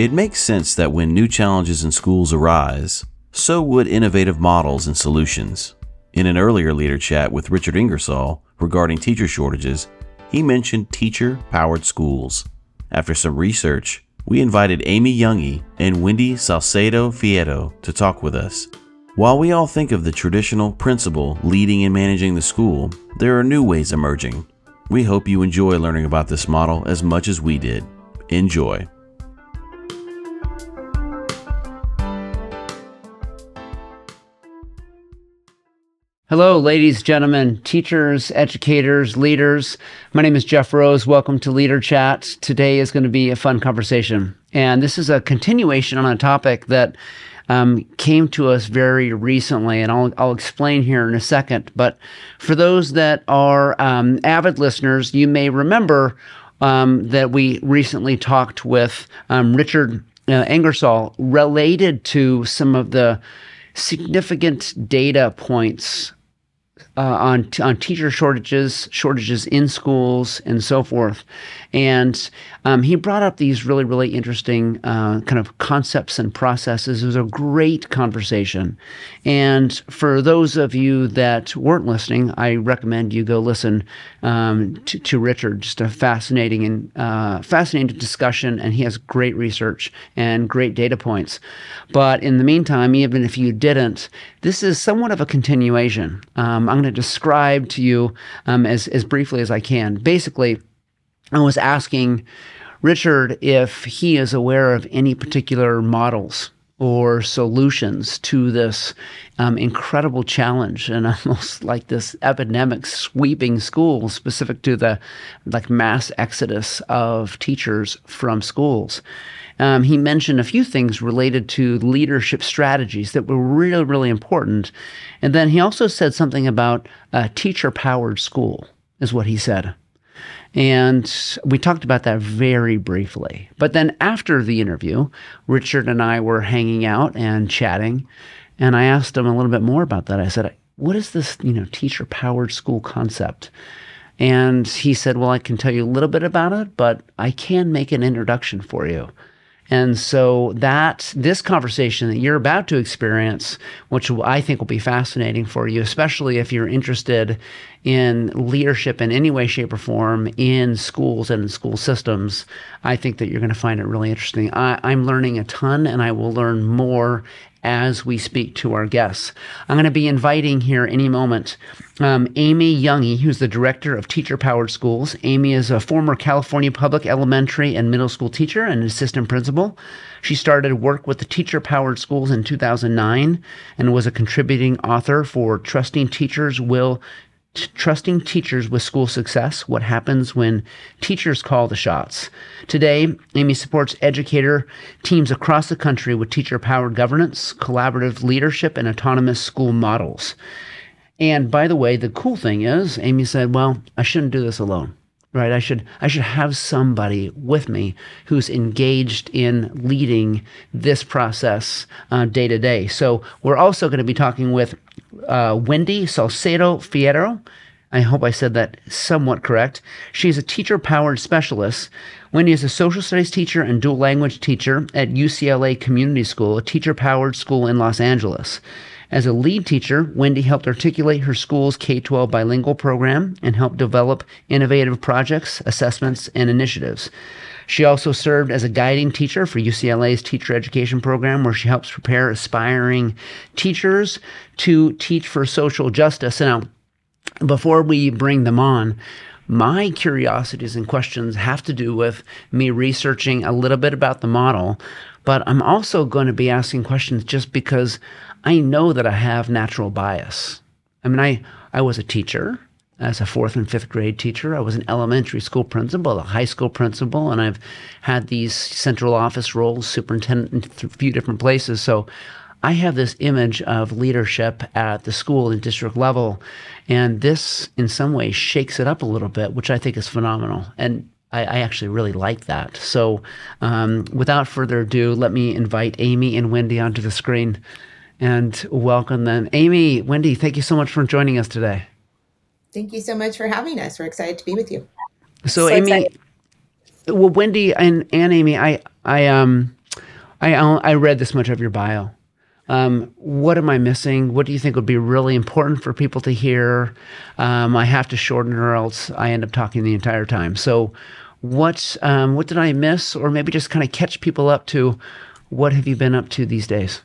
It makes sense that when new challenges in schools arise, so would innovative models and solutions. In an earlier leader chat with Richard Ingersoll regarding teacher shortages, he mentioned teacher powered schools. After some research, we invited Amy Junge and Wendy Salcedo Fierro to talk with us. While we all think of the traditional principal leading and managing the school, there are new ways emerging. We hope you enjoy learning about this model as much as we did. Enjoy. Hello, ladies, gentlemen, teachers, educators, leaders. My name is Jeff Rose. Welcome to Leader Chat. Today is going to be a fun conversation. And this is a continuation on a topic that um, came to us very recently, and I'll, I'll explain here in a second. But for those that are um, avid listeners, you may remember um, that we recently talked with um, Richard uh, Ingersoll related to some of the significant data points uh, on on teacher shortages, shortages in schools, and so forth. And um, he brought up these really, really interesting uh, kind of concepts and processes. It was a great conversation. And for those of you that weren't listening, I recommend you go listen um, to, to, Richard. Just a fascinating and uh, fascinating discussion, and he has great research and great data points. But in the meantime, even if you didn't, this is somewhat of a continuation. Um, I'm going to describe to you um, as as briefly as I can. Basically I was asking Richard if he is aware of any particular models or solutions to this um, incredible challenge and almost like this epidemic sweeping schools specific to the like mass exodus of teachers from schools. Um, he mentioned a few things related to leadership strategies that were really really important. And then he also said something about a teacher powered school is what he said and we talked about that very briefly. But then after the interview, Richard and I were hanging out and chatting. And I asked him a little bit more about that. I said, What is this, you know, teacher powered school concept? And he said, Well, I can tell you a little bit about it, but I can make an introduction for you. And so that this conversation that you're about to experience, which I think will be fascinating for you, especially if you're interested in leadership in any way, shape, or form in schools and in school systems, I think that you're going to find it really interesting. I, I'm learning a ton and I will learn more as we speak to our guests. I'm going to be inviting here any moment um, Amy Junge, who's the director of Teacher Powered Schools. Amy is a former California public elementary and middle school teacher and assistant principal. She started work with the Teacher Powered Schools in 2009 and was a contributing author for Trusting Teachers Will trusting teachers with school success, what happens when teachers call the shots. Today, Amy supports educator teams across the country with teacher powered governance, collaborative leadership, and autonomous school models. And by the way, the cool thing is, Amy said, Well, I shouldn't do this alone right? I should i should have somebody with me who's engaged in leading this process uh, day to day. So we're also going to be talking with uh, wendy salcedo fierro. I hope i said that somewhat correct. She's a teacher powered specialist. Wendy is a social studies teacher and dual language teacher at ucla community school a teacher powered school in los angeles as a lead teacher, Wendy helped articulate her school's K 12 bilingual program and helped develop innovative projects, assessments, and initiatives. She also served as a guiding teacher for UCLA's teacher education program, where she helps prepare aspiring teachers to teach for social justice. Now, before we bring them on, my curiosities and questions have to do with me researching a little bit about the model, but I'm also going to be asking questions just because I know that I have natural bias. I mean, I, I was a teacher as a fourth and fifth grade teacher. I was an elementary school principal, a high school principal, and I've had these central office roles, superintendent in a few different places. So I have this image of leadership at the school and district level. And this, in some ways, shakes it up a little bit, which I think is phenomenal. And I, I actually really like that. So, um, without further ado, let me invite Amy and Wendy onto the screen and welcome them. Amy, Wendy, thank you so much for joining us today. Thank you so much for having us. We're excited to be with you. So, so Amy, excited. well, Wendy and, and Amy, I, I, um, I I read this much of your bio. Um, what am I missing? What do you think would be really important for people to hear? Um, I have to shorten or else I end up talking the entire time. So, what um, what did I miss, or maybe just kind of catch people up to what have you been up to these days?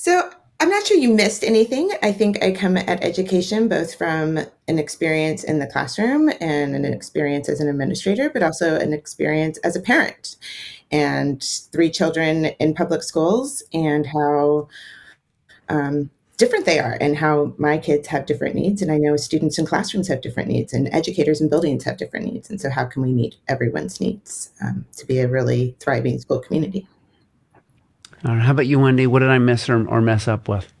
So I'm not sure you missed anything. I think I come at education both from an experience in the classroom and an experience as an administrator, but also an experience as a parent and three children in public schools and how um, different they are and how my kids have different needs. And I know students in classrooms have different needs and educators in buildings have different needs. And so, how can we meet everyone's needs um, to be a really thriving school community? How about you, Wendy? What did I miss or, or mess up with?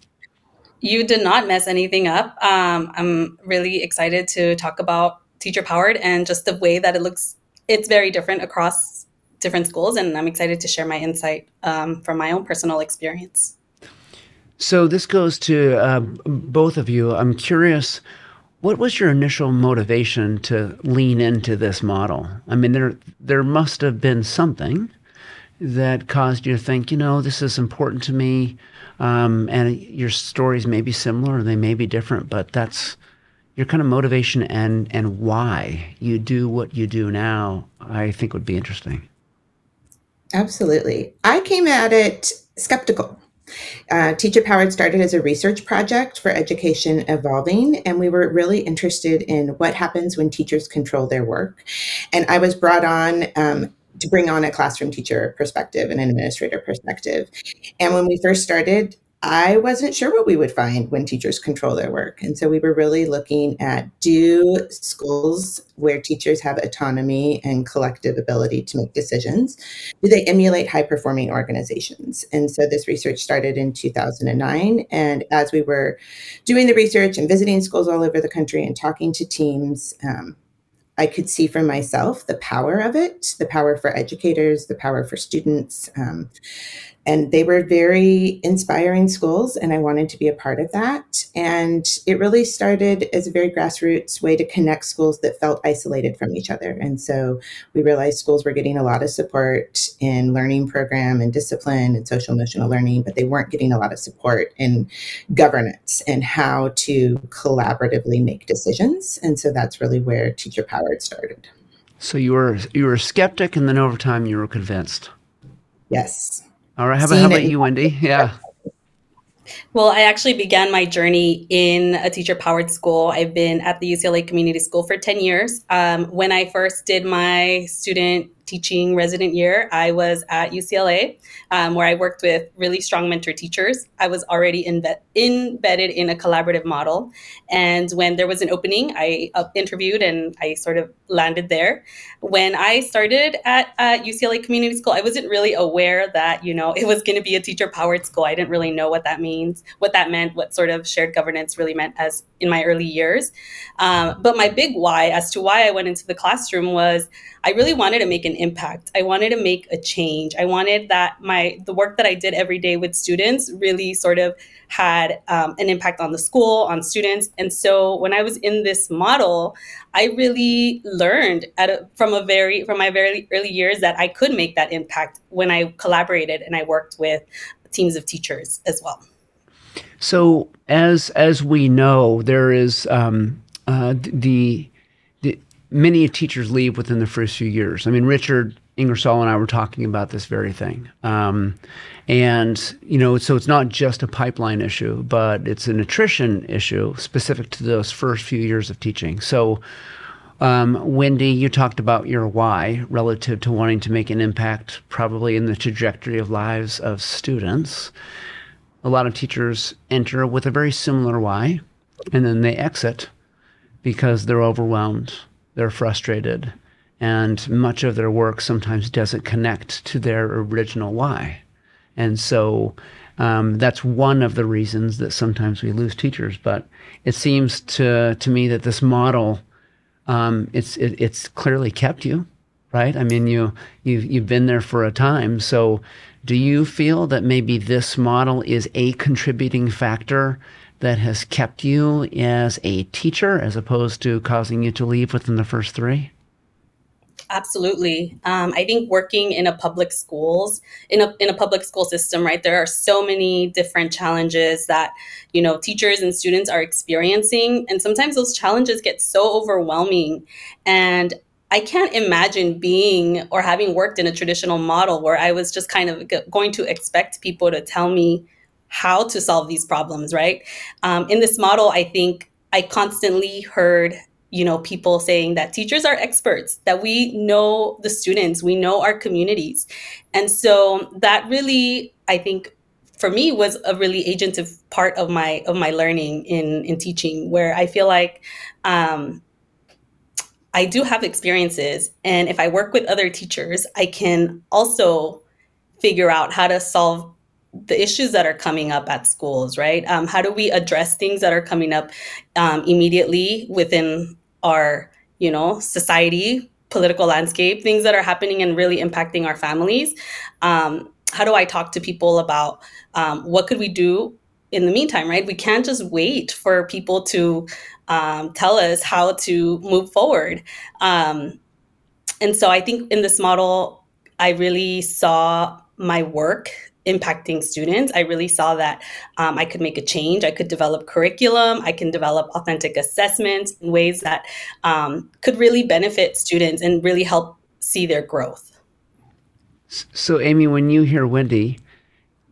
You did not mess anything up. Um, I'm really excited to talk about teacher powered and just the way that it looks. It's very different across different schools, and I'm excited to share my insight um, from my own personal experience. So this goes to uh, both of you. I'm curious, what was your initial motivation to lean into this model? I mean, there there must have been something that caused you to think, you know, this is important to me. Um, and your stories may be similar, they may be different, but that's your kind of motivation and and why you do what you do now. I think would be interesting. Absolutely, I came at it skeptical. Uh, Teacher Powered started as a research project for education evolving, and we were really interested in what happens when teachers control their work. And I was brought on um, to bring on a classroom teacher perspective and an administrator perspective. And when we first started, I wasn't sure what we would find when teachers control their work. And so we were really looking at do schools where teachers have autonomy and collective ability to make decisions, do they emulate high performing organizations? And so this research started in 2009. And as we were doing the research and visiting schools all over the country and talking to teams, um, I could see for myself the power of it, the power for educators, the power for students. Um, and they were very inspiring schools, and I wanted to be a part of that. And it really started as a very grassroots way to connect schools that felt isolated from each other. And so we realized schools were getting a lot of support in learning program and discipline and social emotional learning, but they weren't getting a lot of support in governance and how to collaboratively make decisions. And so that's really where Teacher Powered started. So you were you were a skeptic, and then over time you were convinced. Yes. All right. How about, how about you, Wendy? Yeah. Well, I actually began my journey in a teacher powered school. I've been at the UCLA Community School for 10 years. Um, when I first did my student teaching resident year, I was at UCLA, um, where I worked with really strong mentor teachers. I was already embe- embedded in a collaborative model. And when there was an opening, I uh, interviewed and I sort of landed there. When I started at uh, UCLA Community School, I wasn't really aware that, you know, it was going to be a teacher powered school. I didn't really know what that means, what that meant, what sort of shared governance really meant as in my early years. Um, but my big why as to why I went into the classroom was I really wanted to make an impact. I wanted to make a change. I wanted that my the work that I did every day with students really sort of had um, an impact on the school, on students. And so when I was in this model, I really learned a, from a very from my very early years that I could make that impact when I collaborated and I worked with teams of teachers as well. So as as we know, there is um, uh, the many teachers leave within the first few years. I mean, Richard Ingersoll and I were talking about this very thing. Um, and, you know, so it's not just a pipeline issue, but it's an attrition issue specific to those first few years of teaching. So, um, Wendy, you talked about your why relative to wanting to make an impact, probably in the trajectory of lives of students. A lot of teachers enter with a very similar why, and then they exit because they're overwhelmed they're frustrated, and much of their work sometimes doesn't connect to their original why. And so um, that's one of the reasons that sometimes we lose teachers. But it seems to to me that this model, um, it's it, it's clearly kept you, right? I mean, you you've you've been there for a time. So, do you feel that maybe this model is a contributing factor that has kept you as a teacher as opposed to causing you to leave within the first three? Absolutely. Um, I think working in a public schools, in a, in a public school system, right, there are so many different challenges that, you know, teachers and students are experiencing. And sometimes those challenges get so overwhelming. And I can't imagine being or having worked in a traditional model where I was just kind of going to expect people to tell me how to solve these problems, right? Um, in this model, I think I constantly heard you know people saying that teachers are experts that we know the students we know our communities and so that really i think for me was a really agentive part of my of my learning in in teaching where i feel like um, i do have experiences and if i work with other teachers i can also figure out how to solve the issues that are coming up at schools right um, how do we address things that are coming up um, immediately within our, you know, society, political landscape, things that are happening and really impacting our families. Um, how do I talk to people about um, what could we do in the meantime, right? We can't just wait for people to um, tell us how to move forward. Um, and so I think in this model, I really saw my work impacting students, I really saw that um, I could make a change. I could develop curriculum. I can develop authentic assessments in ways that um, could really benefit students and really help see their growth. So, Amy, when you hear Wendy,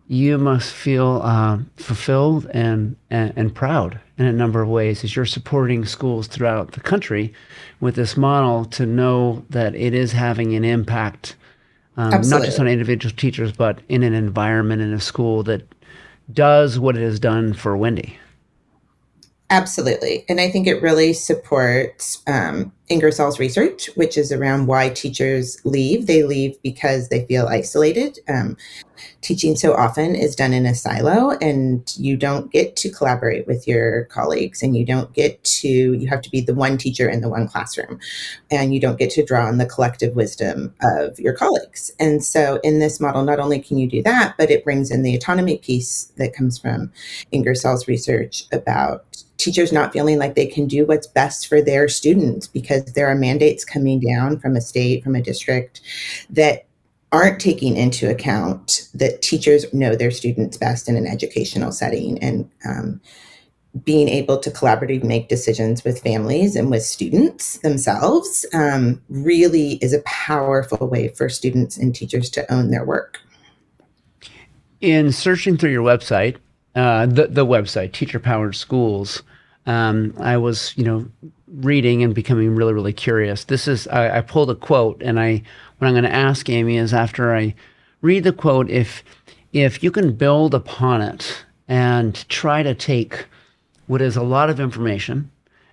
you must feel uh, fulfilled and, and, and proud in a number of ways as you're supporting schools throughout the country with this model to know that it is having an impact um, not just on individual teachers, but in an environment in a school that does what it has done for Wendy. Absolutely. And I think it really supports um, Ingersoll's research, which is around why teachers leave. They leave because they feel isolated. Um, teaching so often is done in a silo, and you don't get to collaborate with your colleagues, and you don't get to, you have to be the one teacher in the one classroom, and you don't get to draw on the collective wisdom of your colleagues. And so, in this model, not only can you do that, but it brings in the autonomy piece that comes from Ingersoll's research about teachers not feeling like they can do what's best for their students because there are mandates coming down from a state, from a district that aren't taking into account that teachers know their students best in an educational setting and um, being able to collaboratively make decisions with families and with students themselves um, really is a powerful way for students and teachers to own their work. In searching through your website, uh, the the website Teacher Powered Schools, um, I was you know reading and becoming really really curious. This is I, I pulled a quote, and I what I'm going to ask Amy is after I read the quote, if if you can build upon it and try to take what is a lot of information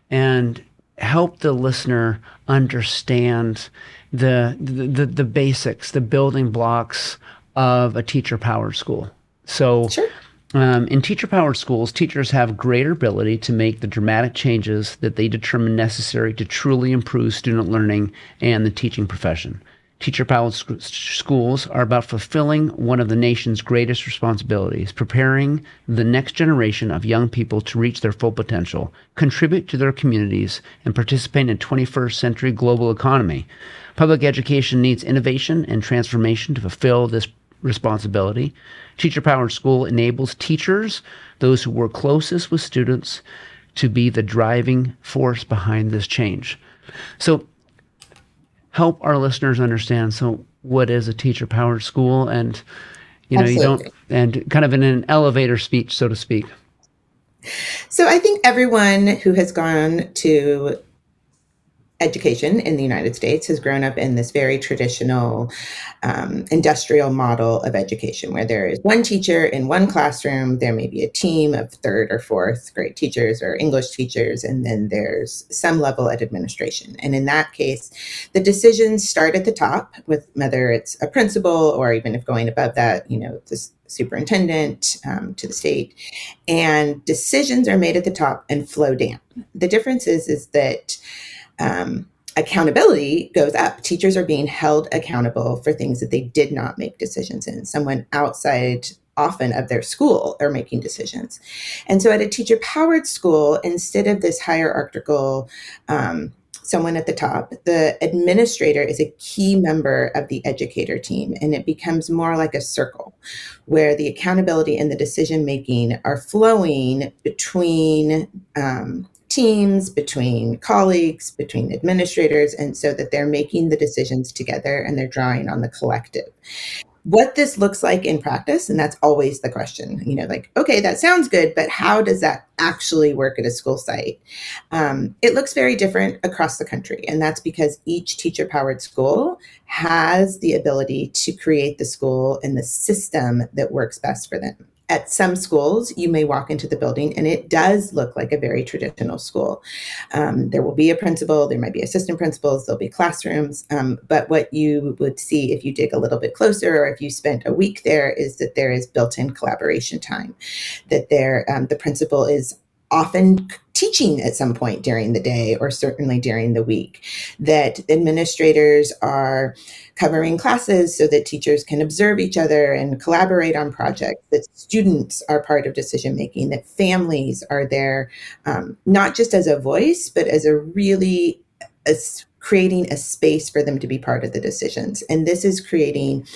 and help the listener understand the the, the, basics, the building blocks of a teacher powered school. So sure. Um, in teacher powered schools, teachers have greater ability to make the dramatic changes that they determine necessary to truly improve student learning and the teaching profession. Teacher powered sc- schools are about fulfilling one of the nation's greatest responsibilities, preparing the next generation of young people to reach their full potential, contribute to their communities, and participate in a 21st century global economy. Public education needs innovation and transformation to fulfill this responsibility. Teacher Powered School enables teachers, those who work closest with students, to be the driving force behind this change. So, help our listeners understand. So, what is a teacher powered school? And, you know, Absolutely. you don't, and kind of in an elevator speech, so to speak. So, I think everyone who has gone to education in the United States has grown up in this very traditional um, industrial model of education where there is one teacher in one classroom, there may be a team of third or fourth grade teachers or English teachers, and then there's some level at administration. And in that case, the decisions start at the top with whether it's a principal or even if going above that, you know, the superintendent um, to the state and decisions are made at the top and flow down the difference is is that um, accountability goes up. Teachers are being held accountable for things that they did not make decisions in. Someone outside often of their school are making decisions. And so at a teacher powered school, instead of this hierarchical um, someone at the top. The administrator is a key member of the educator team, and it becomes more like a circle where the accountability and the decision making are flowing between um, teams, between colleagues, between administrators, and so that they're making the decisions together and they're drawing on the collective. What this looks like in practice and that's always the question you know like okay that sounds good but how does that actually work at a school site? Um, it looks very different across the country and that's because each teacher powered school has the ability to create the school and the system that works best for them at some schools, you may walk into the building and it does look like a very traditional school. Um, there will be a principal, there might be assistant principals, there'll be classrooms. Um, but what you would see if you dig a little bit closer or if you spent a week there is that there is built in collaboration time, that there, um, the principal is often teaching at some point during the day or certainly during the week, that administrators are covering classes so that teachers can observe each other and collaborate on projects, that students are part of decision making, that families are there, um, not just as a voice, but as a really as creating a space for them to be part of the decisions. And this is creating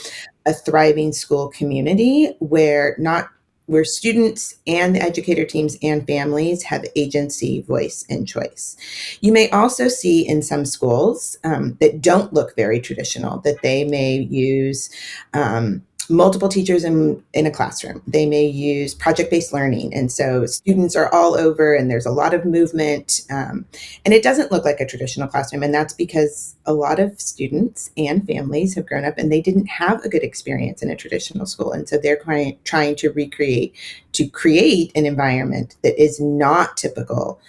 a thriving school community where not where students and the educator teams and families have agency, voice, and choice. You may also see in some schools um, that don't look very traditional that they may use um, multiple teachers in, in a classroom. They may use project based learning. And so students are all over and there's a lot of movement. Um, and it doesn't look like a traditional classroom. And that's because a lot of students and families have grown up and they didn't have a good experience in a traditional school. And so they're trying, trying to recreate, to create an environment that is not typical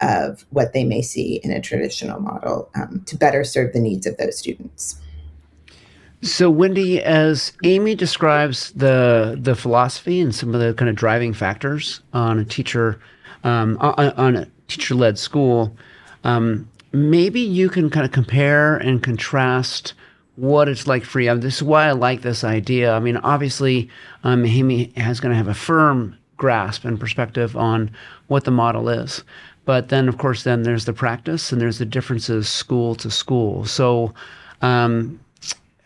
of what they may see in a traditional model um, to better serve the needs of those students. So, Wendy, as Amy describes the the philosophy and some of the kind of driving factors on a teacher um, on, a teacher led school, um, maybe you can kind of compare and contrast what it's like for you. This is why I like this idea. I mean, obviously, um, Amy has going to have a firm grasp and perspective on what the model is. But then, of course, then there's the practice and there's the differences school to school. So, um,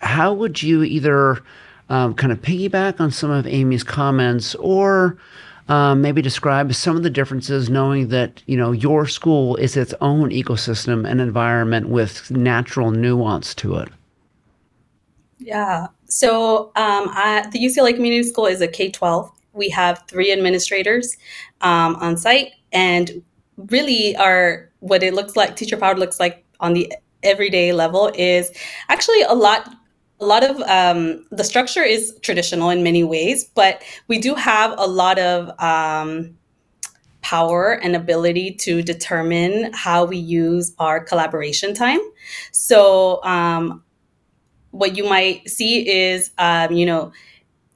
how would you either um, kind of piggyback on some of Amy's comments or um, maybe describe some of the differences knowing that you know your school is its own ecosystem and environment with natural nuance to it? Yeah. So um, the ucla community school is a k-12 we have three administrators um, on site and really our what it looks like teacher power looks like on the everyday level is actually a lot a lot of um, the structure is traditional in many ways, but we do have a lot of um, power and ability to determine how we use our collaboration time. So, um, what you might see is, um, you know,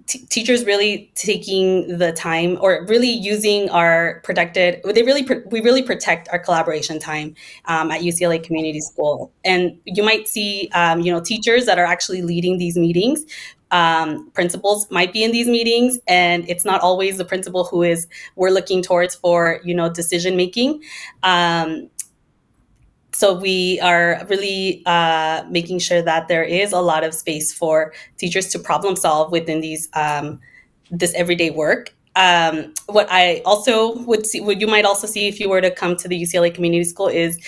t- teachers really taking the time or really using our protected they really we really protect our collaboration time um, at ucla community school. And you might see um, you know teachers that are actually leading these meetings um, principals might be in these meetings and it's not always the principal who is we're looking towards for you know decision making um, so we are really uh, making sure that there is a lot of space for teachers to problem solve within these um, this everyday work. Um, what I also would see, what you might also see if you were to come to the UCLA Community School is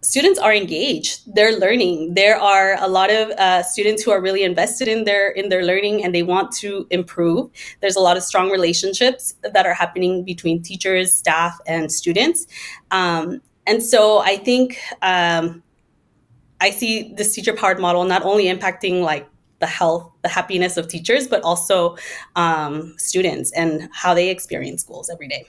students are engaged. They're learning. There are a lot of uh, students who are really invested in their in their learning and they want to improve. There's a lot of strong relationships that are happening between teachers staff and students. Um, and so I think um, I see this teacher powered model not only impacting like the health, the happiness of teachers, but also um, students and how they experience schools every day.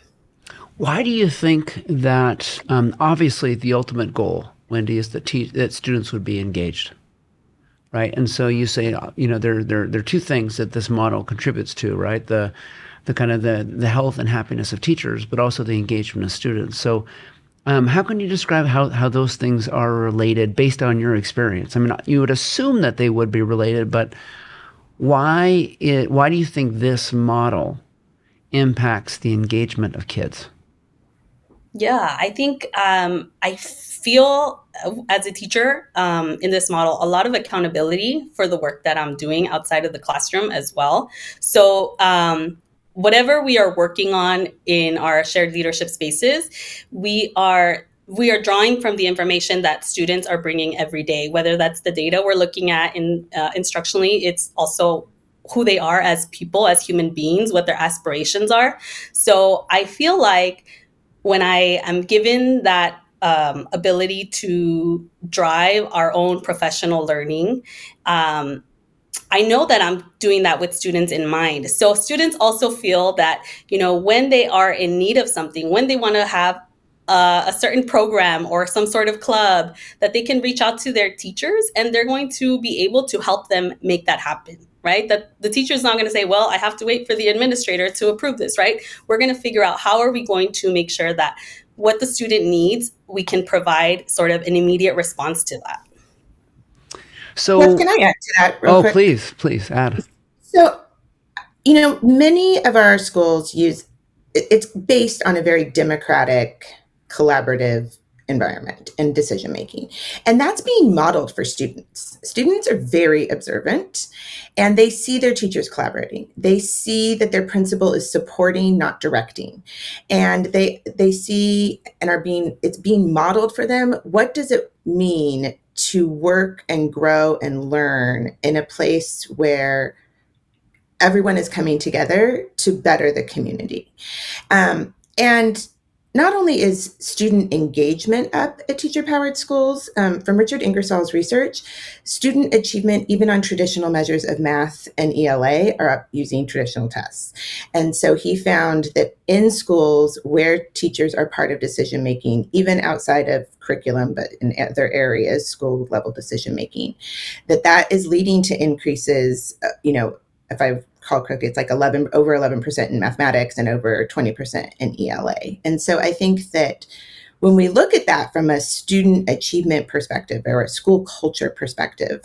Why do you think that? Um, obviously, the ultimate goal, Wendy, is that te- that students would be engaged, right? And so you say, you know, there there there are two things that this model contributes to, right? The the kind of the the health and happiness of teachers, but also the engagement of students. So um, how can you describe how, how those things are related based on your experience? I mean, you would assume that they would be related, but why it, why do you think this model impacts the engagement of kids? Yeah, I think um, I feel uh, as a teacher um, in this model a lot of accountability for the work that I'm doing outside of the classroom as well. So, um, whatever we are working on in our shared leadership spaces, we are we are drawing from the information that students are bringing every day, whether that's the data we're looking at in uh, instructionally, it's also who they are as people, as human beings, what their aspirations are. So I feel like when I am given that um, ability to drive our own professional learning, um, I know that I'm doing that with students in mind. So students also feel that, you know, when they are in need of something, when they want to have uh, a certain program or some sort of club, that they can reach out to their teachers and they're going to be able to help them make that happen right? That the teacher is not going to say, well, I have to wait for the administrator to approve this, right? We're going to figure out how are we going to make sure that what the student needs, we can provide sort of an immediate response to that. So, Jeff, can I add to that? oh, quick? please, please add. So, you know, many of our schools use it's based on a very democratic, collaborative environment and decision making. And that's being modeled for students. Students are very observant and they see their teachers collaborating. They see that their principal is supporting, not directing. And they they see and are being it's being modeled for them. What does it mean to work and grow and learn in a place where everyone is coming together to better the community? Um, and not only is student engagement up at teacher powered schools, um, from Richard Ingersoll's research, student achievement, even on traditional measures of math and ELA, are up using traditional tests. And so he found that in schools where teachers are part of decision making, even outside of curriculum, but in other areas, school level decision making, that that is leading to increases, uh, you know, if I correctly, it's like 11 over 11% in mathematics and over 20% in ELA. And so I think that when we look at that from a student achievement perspective or a school culture perspective,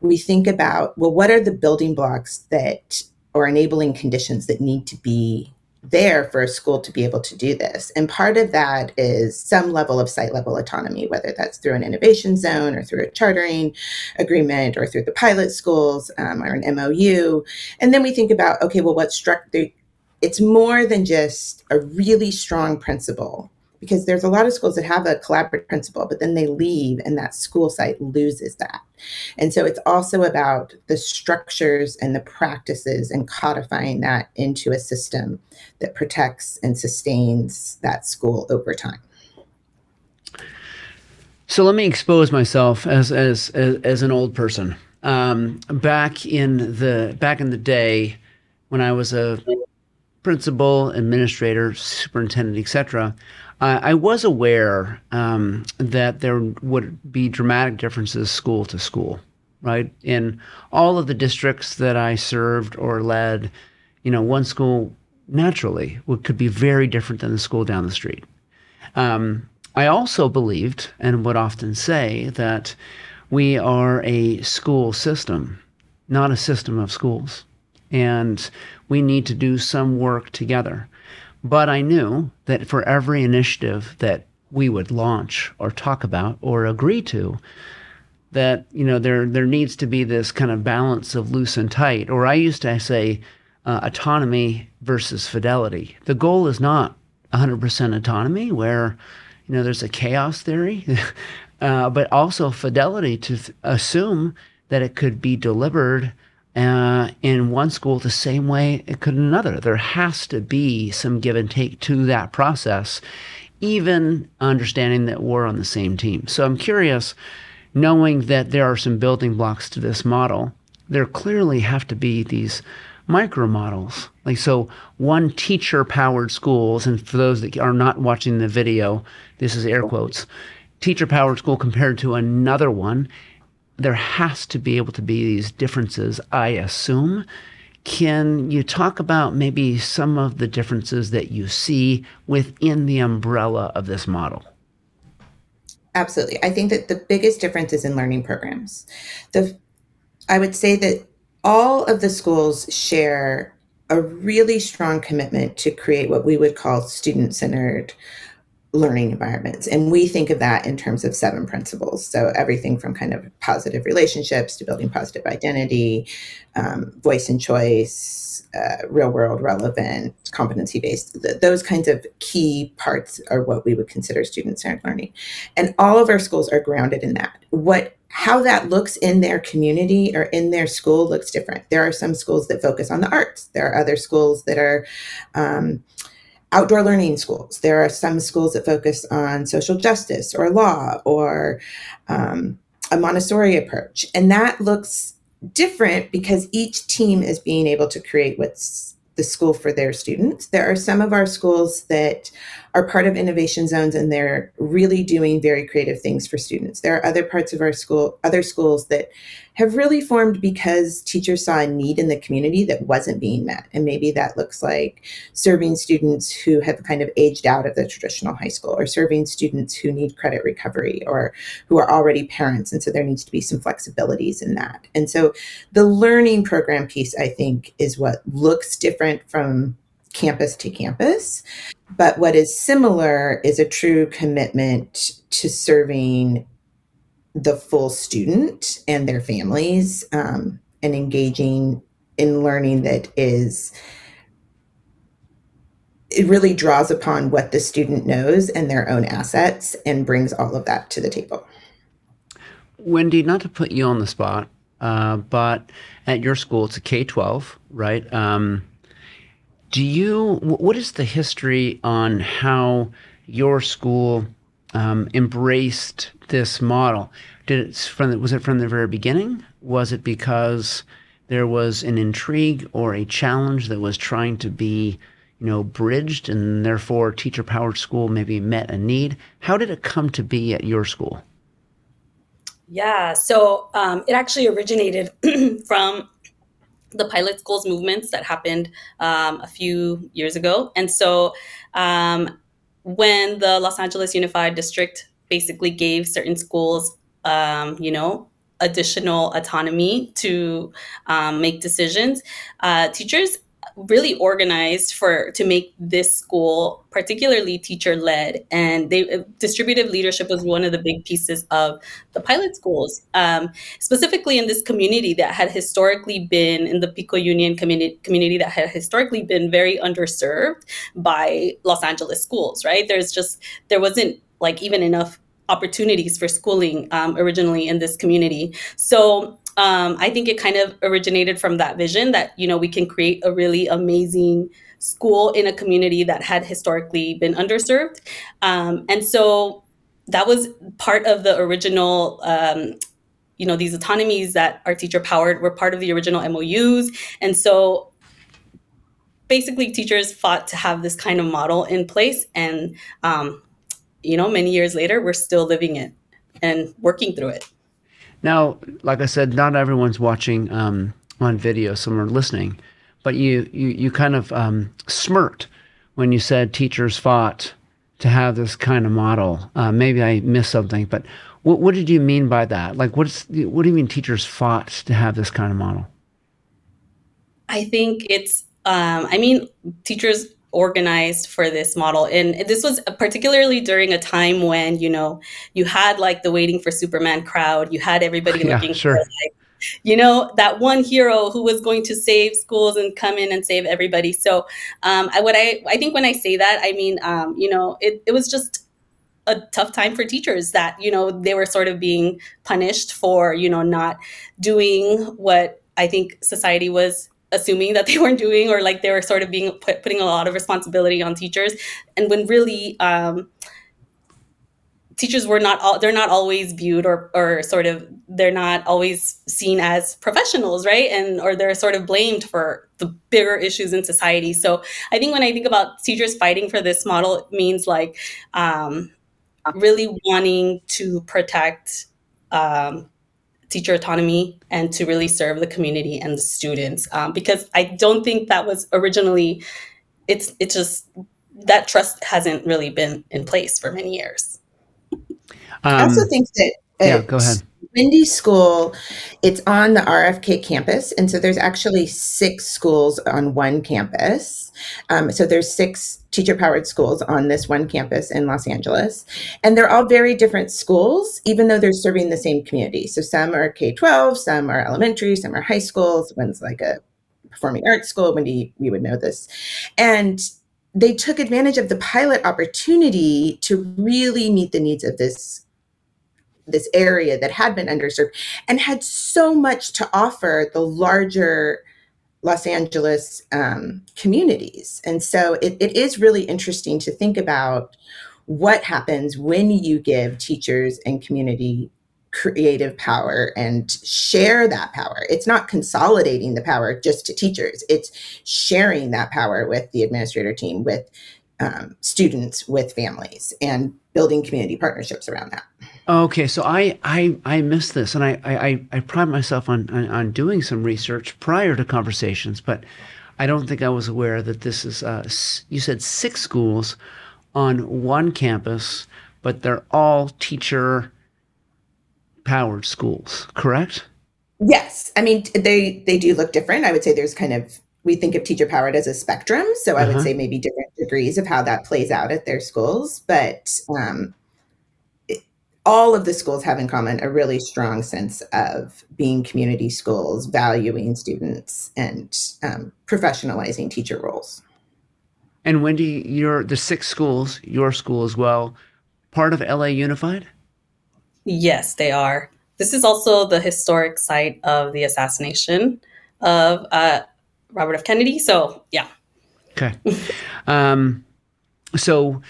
we think about well, what are the building blocks that or enabling conditions that need to be there for a school to be able to do this. And part of that is some level of site level autonomy, whether that's through an innovation zone or through a chartering agreement or through the pilot schools um, or an MOU. And then we think about, okay, well, what struck the, it's more than just a really strong principal because there's a lot of schools that have a collaborative principal, but then they leave and that school site loses that. And so it's also about the structures and the practices and codifying that into a system that protects and sustains that school over time. So let me expose myself as as as, as an old person. Um, back in the back in the day, when I was a principal, administrator, superintendent, etc., uh, I was aware um, that there would be dramatic differences school to school, right? In all of the districts that I served or led, you know, one school naturally would, could be very different than the school down the street. Um, I also believed and would often say that we are a school system, not a system of schools. And we need to do some work together. But I knew that for every initiative that we would launch or talk about or agree to, that you know there there needs to be this kind of balance of loose and tight. Or I used to say uh, autonomy versus fidelity. The goal is not 100% autonomy, where you know there's a chaos theory, uh, but also fidelity to th- assume that it could be delivered uh, in one school the same way it could in another. There has to be some give and take to that process, even understanding that we're on the same team. So I'm curious, knowing that there are some building blocks to this model, there clearly have to be these micro models. Like, so one teacher powered schools, and for those that are not watching the video, this is air quotes teacher powered school compared to another one there has to be able to be these differences, I assume. Can you talk about maybe some of the differences that you see within the umbrella of this model? Absolutely. I think that the biggest difference is in learning programs. The I would say that all of the schools share a really strong commitment to create what we would call student centered learning environments. And we think of that in terms of seven principles. So everything from kind of positive relationships to building positive identity, um, voice and choice, uh, real world relevant, competency based, th- those kinds of key parts are what we would consider student centered learning. And all of our schools are grounded in that. What how that looks in their community or in their school looks different. There are some schools that focus on the arts. There are other schools that are um, outdoor learning schools. There are some schools that focus on social justice or law or um, a Montessori approach. And that looks different because each team is being able to create what's the school for their students. There are some of our schools that are part of innovation zones and they're really doing very creative things for students. There are other parts of our school, other schools that have really formed because teachers saw a need in the community that wasn't being met. And maybe that looks like serving students who have kind of aged out of the traditional high school or serving students who need credit recovery or who are already parents. And so there needs to be some flexibilities in that. And so the learning program piece, I think, is what looks different from campus to campus. But what is similar is a true commitment to serving the full student and their families um, and engaging in learning that is it really draws upon what the student knows and their own assets and brings all of that to the table. Wendy, not to put you on the spot, uh, but at your school, it's a K 12, right? Um, do you, what is the history on how your school um, embraced this model? Did it from the, was it from the very beginning? Was it because there was an intrigue or a challenge that was trying to be, you know, bridged, and therefore teacher powered school maybe met a need? How did it come to be at your school? Yeah, so um, it actually originated from the pilot schools movements that happened um, a few years ago. And so um, when the Los Angeles Unified District basically gave certain schools, um, you know, additional autonomy to um, make decisions, uh, teachers really organized for to make this school particularly teacher led and they uh, distributive leadership was one of the big pieces of the pilot schools. Um, specifically in this community that had historically been in the pico union community community that had historically been very underserved by los angeles schools right? There's just there wasn't like even enough opportunities for schooling um, originally in this community. So um, I think it kind of originated from that vision that you know we can create a really amazing school in a community that had historically been underserved, um, and so that was part of the original. Um, you know these autonomies that our teacher powered were part of the original MOUs, and so basically teachers fought to have this kind of model in place, and um, you know many years later we're still living it and working through it. Now, like I said, not everyone's watching um, on video, some are listening, but you, you, you kind of um, smirked when you said teachers fought to have this kind of model. Uh, maybe I missed something, but what, what did you mean by that? Like, what's, what do you mean teachers fought to have this kind of model? I think it's, um, I mean, teachers organized for this model. And this was particularly during a time when you know you had like the waiting for superman crowd. You had everybody yeah, looking sure. for like you know that one hero who was going to save schools and come in and save everybody. So um, I, what i i think when i say that i mean um, you know it, it was just a tough time for teachers that you know they were sort of being punished for you know not doing what i think society was assuming that they weren't doing or like they were sort of being put, putting a lot of responsibility on teachers. And when really um, teachers were not all they're not always viewed or or sort of they're not always seen as professionals right? And or they're sort of blamed for the bigger issues in society. So i think when i think about teachers fighting for this model it means like um, really wanting to protect um, teacher autonomy and to really serve the community and the students. Um, because i don't think that was originally it's it's just that trust hasn't really been in place for many years. Um, i also think that yeah go ahead Wendy School, it's on the RFK campus. And so there's actually six schools on one campus. Um, so there's six teacher powered schools on this one campus in Los Angeles. And they're all very different schools, even though they're serving the same community. So some are K 12, some are elementary, some are high schools, one's like a performing arts school. Wendy, we would know this. And they took advantage of the pilot opportunity to really meet the needs of this this area that had been underserved and had so much to offer the larger Los Angeles um, communities. And so it, it is really interesting to think about what happens when you give teachers and community creative power and share that power. It's not consolidating the power just to teachers, it's sharing that power with the administrator team, with um, students, with families, and building community partnerships around that. Okay, so I I, I missed this, and I, I, I pride myself on, on, on doing some research prior to conversations, but I don't think I was aware that this is. Uh, you said six schools on one campus, but they're all teacher powered schools, correct? Yes, I mean they they do look different. I would say there's kind of we think of teacher powered as a spectrum, so I uh-huh. would say maybe different degrees of how that plays out at their schools, but um, all of the schools have in common a really strong sense of being community schools, valuing students, and um, professionalizing teacher roles. And Wendy, you're the six schools, your school as well, part of LA Unified. Yes, they are. This is also the historic site of the assassination of uh, Robert F. Kennedy. So, yeah. Okay. um, so,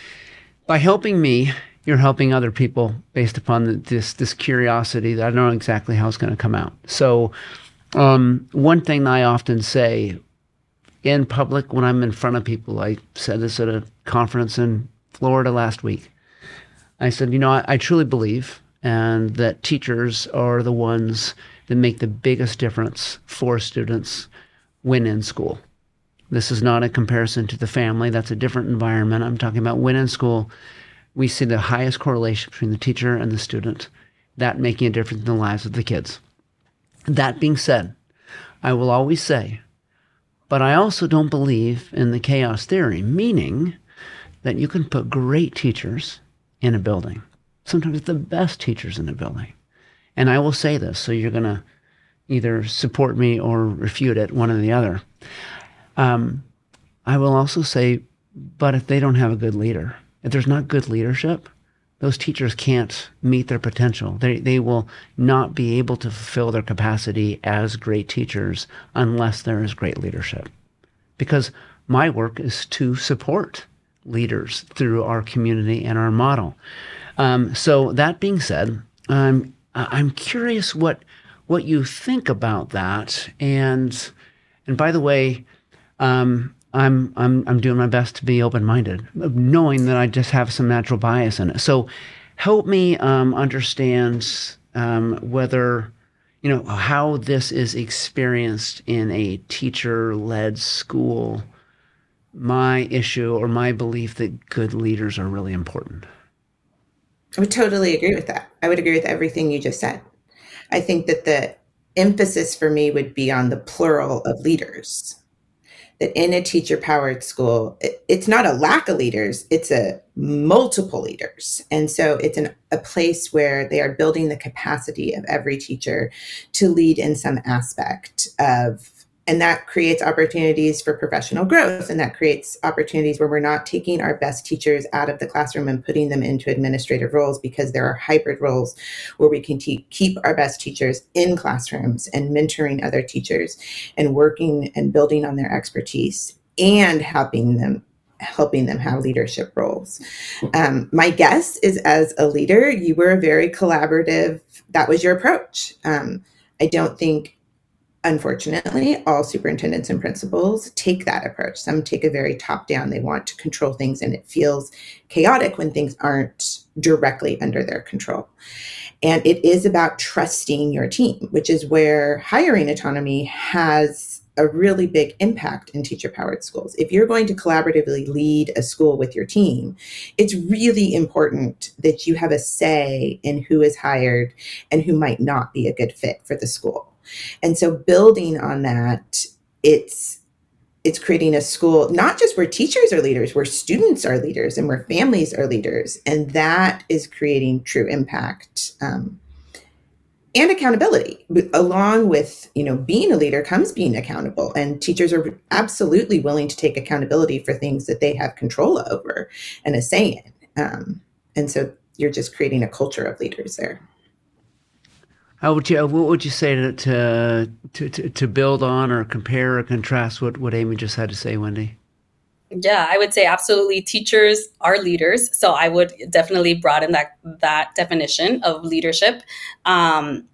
by helping me, you're helping other people based upon the, this this curiosity that I don't know exactly how it's going to come out. So, um, one thing I often say in public when I'm in front of people, I said this at a conference in Florida last week. I said, you know, I, I truly believe and that teachers are the ones that make the biggest difference for students when in school. This is not a comparison to the family, that's a different environment. I'm talking about when in school, we see the highest correlation between the teacher and the student, that making a difference in the lives of the kids. That being said, I will always say, but I also don't believe in the chaos theory, meaning that you can put great teachers in a building sometimes the best teachers in a building. And I will say this, so you're going to either support me or refute it, one or the other. Um, I will also say, but if they don't have a good leader, if there's not good leadership, those teachers can't meet their potential. They, they will not be able to fulfill their capacity as great teachers unless there is great leadership. Because my work is to support leaders through our community and our model. Um, so that being said, um, I'm curious what what you think about that. And and by the way, um, I'm I'm I'm doing my best to be open minded, knowing that I just have some natural bias in it. So help me um, understand um, whether you know how this is experienced in a teacher led school. My issue or my belief that good leaders are really important. I would totally agree with that. I would agree with everything you just said. I think that the emphasis for me would be on the plural of leaders. That in a teacher powered school, it's not a lack of leaders, it's a multiple leaders. And so it's an, a place where they are building the capacity of every teacher to lead in some aspect of and that creates opportunities for professional growth. And that creates opportunities where we're not taking our best teachers out of the classroom and putting them into administrative roles because there are hybrid roles where we can te- keep our best teachers in classrooms and mentoring other teachers and working and building on their expertise and helping them helping them have leadership roles. Um, my guess is as a leader you were a very collaborative. That was your approach. Um, i don't think Unfortunately, all superintendents and principals take that approach. Some take a very top down, they want to control things, and it feels chaotic when things aren't directly under their control. And it is about trusting your team, which is where hiring autonomy has a really big impact in teacher powered schools. If you're going to collaboratively lead a school with your team, it's really important that you have a say in who is hired and who might not be a good fit for the school. And so building on that, it's it's creating a school not just where teachers are leaders where students are leaders and where families are leaders. And that is creating true impact um, and accountability along with you know being a leader comes being accountable. And teachers are absolutely willing to take accountability for things that they have control over and a say in. Um, and so you're just creating a culture of leaders there how would you what would you say to to to, to build on or compare or contrast what, what amy just had to say wendy yeah, I would say absolutely. Teachers are leaders, so I would definitely broaden that that definition of leadership. Um,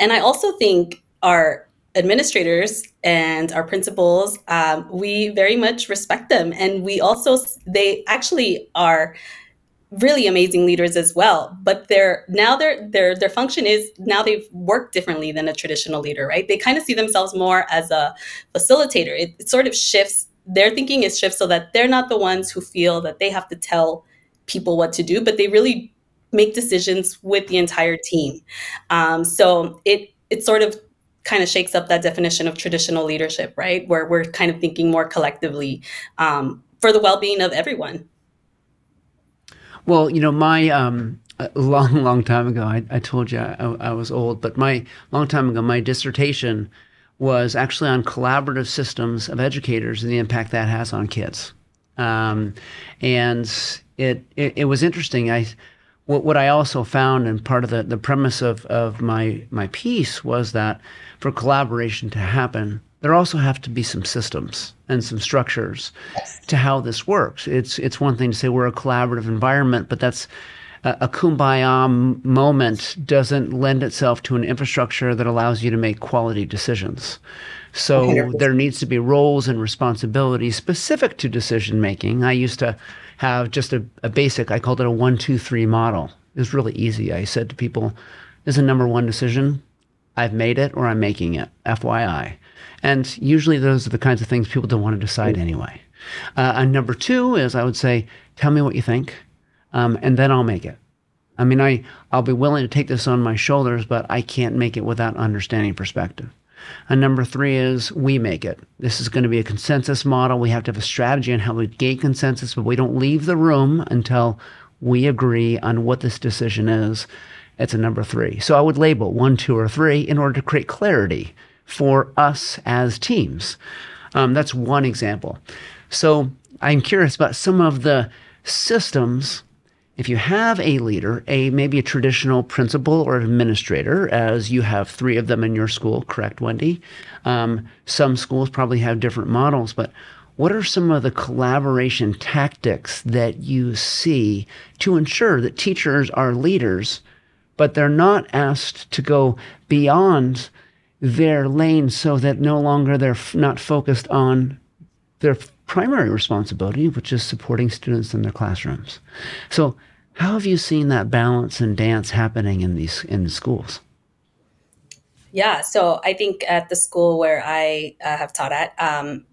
and I also think our administrators and our principals, um, we very much respect them, and we also they actually are really amazing leaders as well but they're now their their their function is now they've worked differently than a traditional leader right they kind of see themselves more as a facilitator it, it sort of shifts their thinking is shift so that they're not the ones who feel that they have to tell people what to do, but they really make decisions with the entire team. Um, so it it sort of kind of shakes up that definition of traditional leadership, right? Where we're kind of thinking more collectively um, for the well being of everyone. Well, you know, my um, long, long time ago, I, I told you I, I was old, but my long time ago, my dissertation was actually on collaborative systems of educators and the impact that has on kids. Um, and it, it, it was interesting. I what, what I also found, and part of the, the premise of, of my my piece was that for collaboration to happen, there also have to be some systems and some structures yes. to how this works. It's it's one thing to say we're a collaborative environment, but that's a, kumbaya moment doesn't lend itself to an infrastructure that allows you to make quality decisions. So 100%. there needs to be roles and responsibilities specific to decision making. I used to have just a, a basic, I called it a one, two, three model. It was really easy. I said to people, this is a number one decision. I've made it or I'm making it, FYI. And usually those are the kinds of things people don't want to decide anyway. Uh, and number two is I would say, tell me what you think um, and then I'll make it. I mean, I, I'll be willing to take this on my shoulders, but I can't make it without understanding perspective. And number three is we make it. This is going to be a consensus model. We have to have a strategy on how we gain consensus, but we don't leave the room until we agree on what this decision is. It's a number three. So I would label one, two, or three in order to create clarity for us as teams. Um, that's one example. So I'm curious about some of the systems if you have a leader, a maybe a traditional principal or administrator, as you have three of them in your school, correct, Wendy? Um, some schools probably have different models, but what are some of the collaboration tactics that you see to ensure that teachers are leaders, but they're not asked to go beyond their lane so that no longer they're f- not focused on their primary responsibility, which is supporting students in their classrooms. So how have you seen that balance and dance happening in these in schools? Yeah, so I think at the school where I uh, have taught at, um,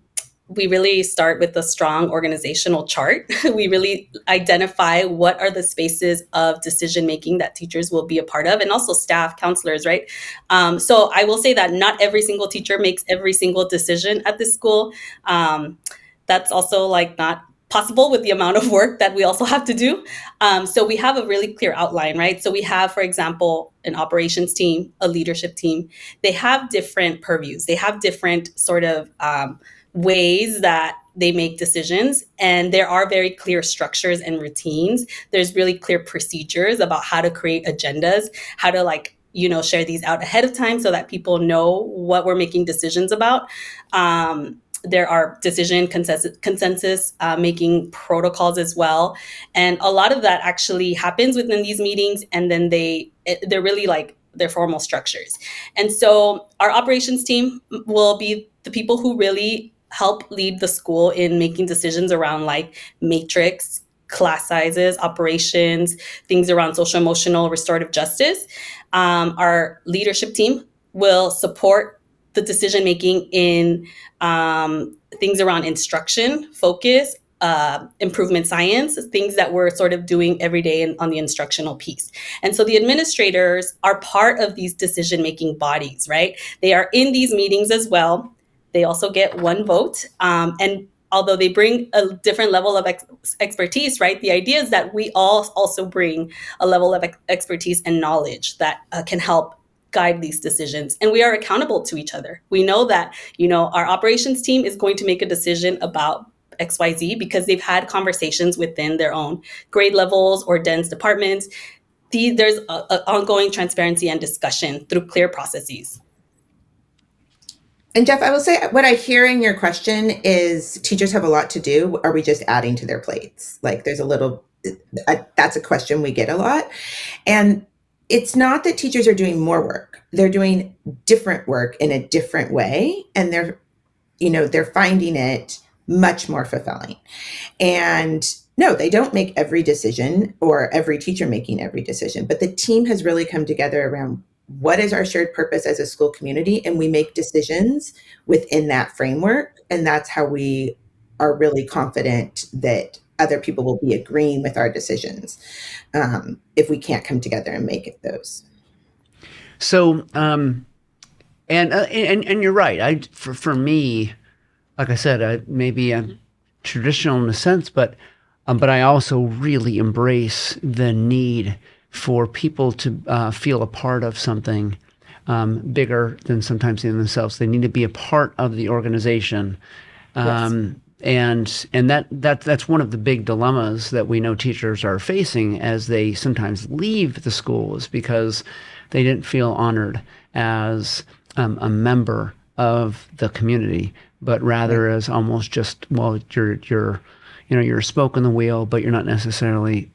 we really start with a strong organizational chart. we really identify what are the spaces of decision making that teachers will be a part of, and also staff, counselors, right? Um, so I will say that not every single teacher makes every single decision at this school. Um, that's also like not possible with the amount of work that we also have to do. Um, so we have a really clear outline, right? So we have, for example, an operations team, a leadership team. They have different purviews. They have different sort of um, ways that they make decisions and there are very clear structures and routines. There's really clear procedures about how to create agendas how to like you know share these out ahead of time so that people know what we're making decisions about. Um, there are decision consensus, consensus uh, making protocols as well. And a lot of that actually happens within these meetings and then they they're really like their formal structures. And so our operations team will be the people who really help lead the school in making decisions around like matrix class sizes operations things around social emotional restorative justice um, our leadership team will support the decision making in um, things around instruction, focus, uh, improvement science, things that we're sort of doing every day in, on the instructional piece. And so the administrators are part of these decision making bodies, right? They are in these meetings as well. They also get one vote. Um, and although they bring a different level of ex- expertise, right? The idea is that we all also bring a level of ex- expertise and knowledge that uh, can help guide these decisions and we are accountable to each other we know that you know our operations team is going to make a decision about xyz because they've had conversations within their own grade levels or DENS departments the, there's a, a ongoing transparency and discussion through clear processes and Jeff, I will say what I hear in your question is teachers have a lot to do. Are we just adding to their plates? Like there's a little, that's a question we get a lot. And it's not that teachers are doing more work, they're doing different work in a different way. And they're, you know, they're finding it much more fulfilling. And no, they don't make every decision or every teacher making every decision, but the team has really come together around what is our shared purpose as a school community? And we make decisions within that framework. And that's how we are really confident that other people will be agreeing with our decisions um, if we can't come together and make it those. So um, and, uh, and and you're right. I for, for me like i said I, maybe i'm traditional in a sense but um, but i also really embrace the need for people to uh, feel a part of something um, bigger than sometimes in themselves. They need to be a part of the organization. Um, yes. And and that that that's one of the big dilemmas that we know teachers are facing as they sometimes leave the schools because they didn't feel honored as um, a member of the community, but rather as almost just well, you're you're you know you're a spoke in the wheel, but you're not necessarily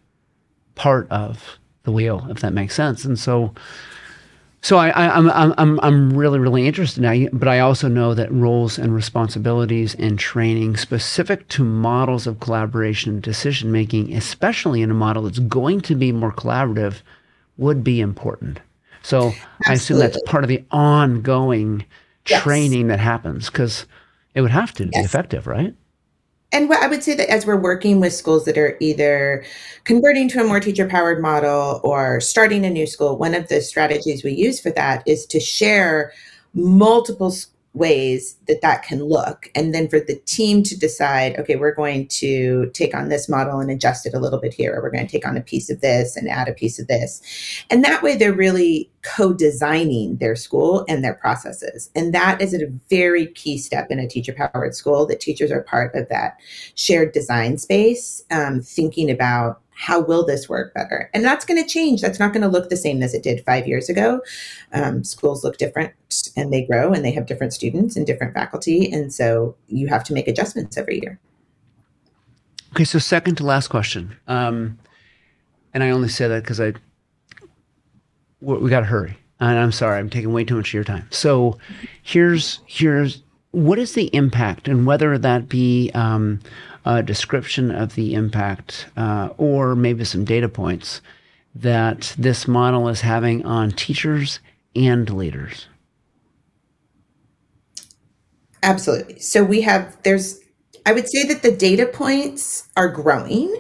part of the wheel, if that makes sense. And so, so I, I, am I'm, I'm, I'm really, really interested now, but I also know that roles and responsibilities and training specific to models of collaboration and decision making, especially in a model that's going to be more collaborative, would be important. So Absolutely. I assume that's part of the ongoing yes. training that happens because it would have to yes. be effective, right? And what I would say that as we're working with schools that are either converting to a more teacher powered model or starting a new school, one of the strategies we use for that is to share multiple ways that that can look. And then for the team to decide okay we're going to take on this model and adjust it a little bit here or we're going to take on a piece of this and add a piece of this. And that way they're really co-designing their school and their processes. And that is a very key step in a teacher powered school that teachers are part of that shared design space um, thinking about how will this work better? And that's going to change. That's not going to look the same as it did five years ago. Um, schools look different and they grow and they have different students and different faculty. And so you have to make adjustments every year. Okay, so second to last question. Um, and I only say that because I we got to hurry. And I'm sorry, I'm taking way too much of your time. So here's here's what is the impact, and whether that be um, a description of the impact uh, or maybe some data points that this model is having on teachers and leaders? Absolutely. So we have, there's, I would say that the data points are growing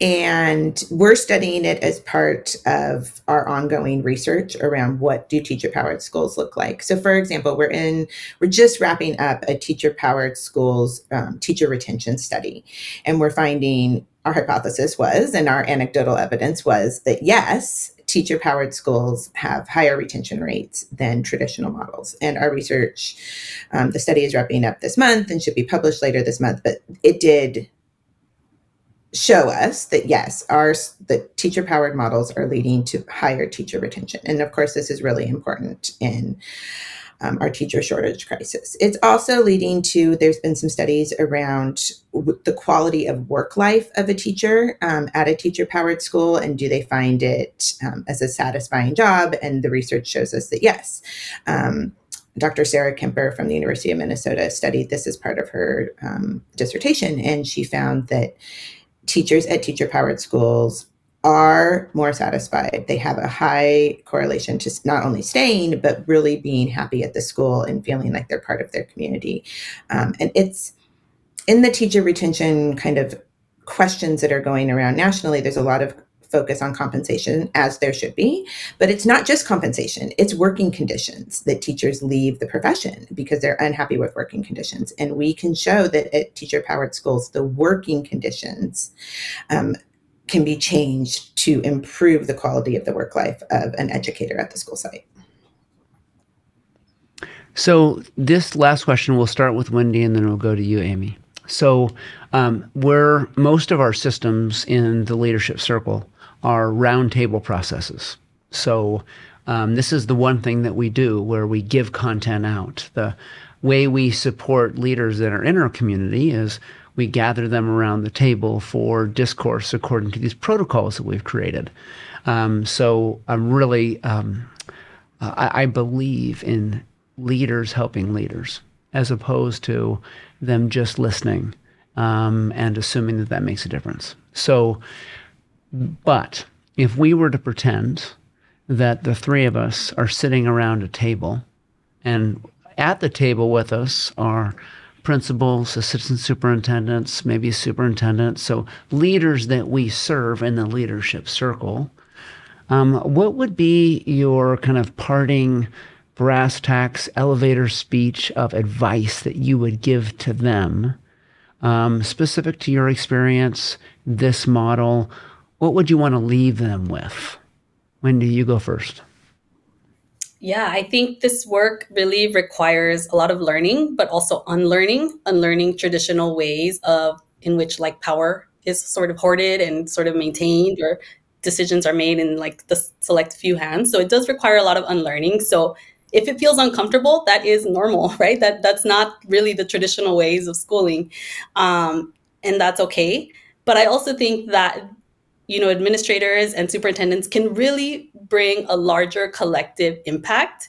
and we're studying it as part of our ongoing research around what do teacher powered schools look like. So, for example, we're in, we're just wrapping up a teacher powered schools um, teacher retention study. And we're finding our hypothesis was, and our anecdotal evidence was that yes, teacher powered schools have higher retention rates than traditional models. And our research, um, the study is wrapping up this month and should be published later this month, but it did show us that yes, our the teacher powered models are leading to higher teacher retention, and of course, this is really important in um, our teacher shortage crisis. It's also leading to there's been some studies around w- the quality of work life of a teacher um, at a teacher powered school, and do they find it um, as a satisfying job? And the research shows us that yes. Um, Dr. Sarah Kemper from the University of Minnesota studied this as part of her um, dissertation, and she found that teachers at teacher powered schools are more satisfied. They have a high correlation to not only staying, but really being happy at the school and feeling like they're part of their community. Um, and it's in the teacher retention kind of questions that are going around nationally, there's a lot of focus on compensation as there should be. But it's not just compensation it's working conditions that teachers leave the profession because they're unhappy with working conditions. And we can show that at teacher powered schools the working conditions um, can be changed to improve the quality of the work life of an educator at the school site. So this last question we'll start with wendy and then we'll go to you amy. So um, where most of our systems in the leadership circle are roundtable processes. So um, this is the one thing that we do where we give content out. The way we support leaders that are in our community is we gather them around the table for discourse according to these protocols that we've created. Um, so I'm really, um, I, I believe in leaders helping leaders as opposed to them just listening um, and assuming that that makes a difference. So but if we were to pretend that the three of us are sitting around a table and at the table with us are principals, assistant superintendents, maybe superintendents, so leaders that we serve in the leadership circle. Um, what would be your kind of parting brass tacks elevator speech of advice that you would give to them, um, specific to your experience, this model, what would you want to leave them with? Wendy you go first? Yeah, I think this work really requires a lot of learning, but also unlearning, unlearning traditional ways of in which like power is sort of hoarded and sort of maintained or decisions are made in like the select few hands. So it does require a lot of unlearning. So if it feels uncomfortable, that is normal, right? That that's not really the traditional ways of schooling, um, and that's okay. But I also think that you know, administrators and superintendents can really bring a larger collective impact,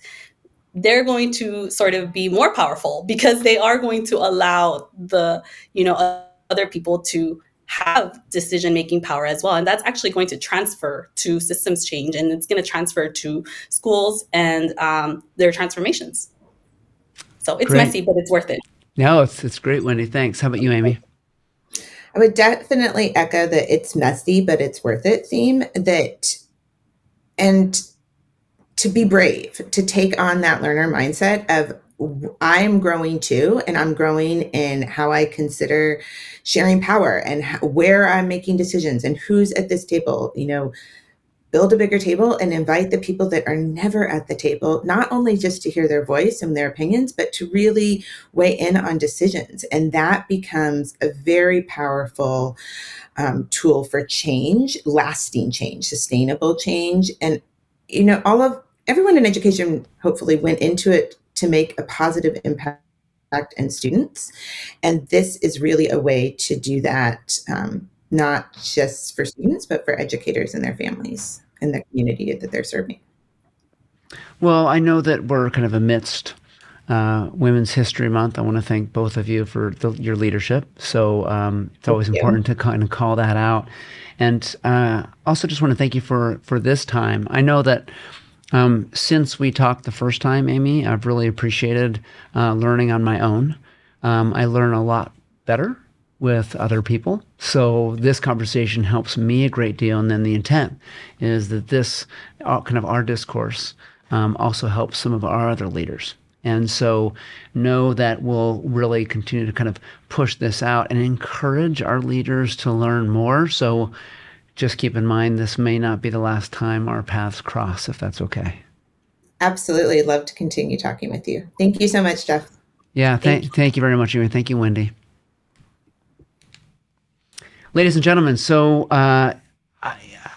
they're going to sort of be more powerful because they are going to allow the, you know, other people to have decision making power as well. And that's actually going to transfer to systems change and it's going to transfer to schools and um, their transformations. So it's great. messy, but it's worth it. No, it's, it's great, Wendy. Thanks. How about you, Amy? I would definitely echo that it's messy, but it's worth it theme that, and to be brave, to take on that learner mindset of I'm growing too, and I'm growing in how I consider sharing power and where I'm making decisions and who's at this table. You know, build a bigger table and invite the people that are never at the table, not only just to hear their voice and their opinions, but to really weigh in on decisions. And that becomes a very powerful um, tool for change, lasting change, sustainable change. And, you know, all of everyone in education hopefully went into it to make a positive impact in students. And this is really a way to do that. Um, not just for students, but for educators and their families and the community that they're serving. Well, I know that we're kind of amidst uh, Women's History Month. I want to thank both of you for the, your leadership. So um, it's always important to kind of call that out. And uh, also just want to thank you for for this time. I know that um, since we talked the first time, Amy, I've really appreciated uh, learning on my own. Um, I learn a lot better with other people. So this conversation helps me a great deal. And then the intent is that this uh, kind of our discourse um, also helps some of our other leaders. And so know that we'll really continue to kind of push this out and encourage our leaders to learn more. So just keep in mind this may not be the last time our paths cross, if that's okay. Absolutely. Love to continue talking with you. Thank you so much, Jeff. Yeah, th- thank, you. thank you very much. Thank you, Wendy ladies and gentlemen, so uh,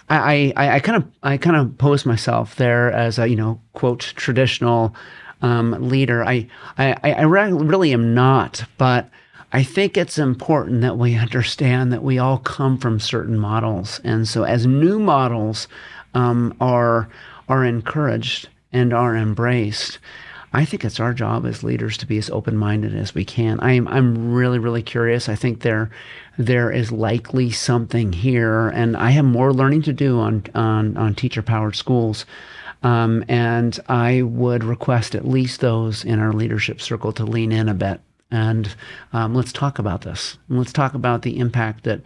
I, I, kind of I kind of pose myself there as a you know quote traditional um, leader. I, I I really am not, but I think it's important that we understand that we all come from certain models, and so as new models um, are are encouraged and are embraced. I think it's our job as leaders to be as open-minded as we can. I'm I'm really really curious. I think there there is likely something here, and I have more learning to do on on on teacher-powered schools. Um, and I would request at least those in our leadership circle to lean in a bit and um, let's talk about this. Let's talk about the impact that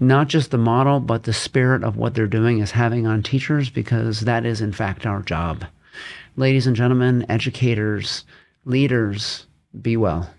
not just the model, but the spirit of what they're doing is having on teachers, because that is, in fact, our job. Ladies and gentlemen, educators, leaders, be well.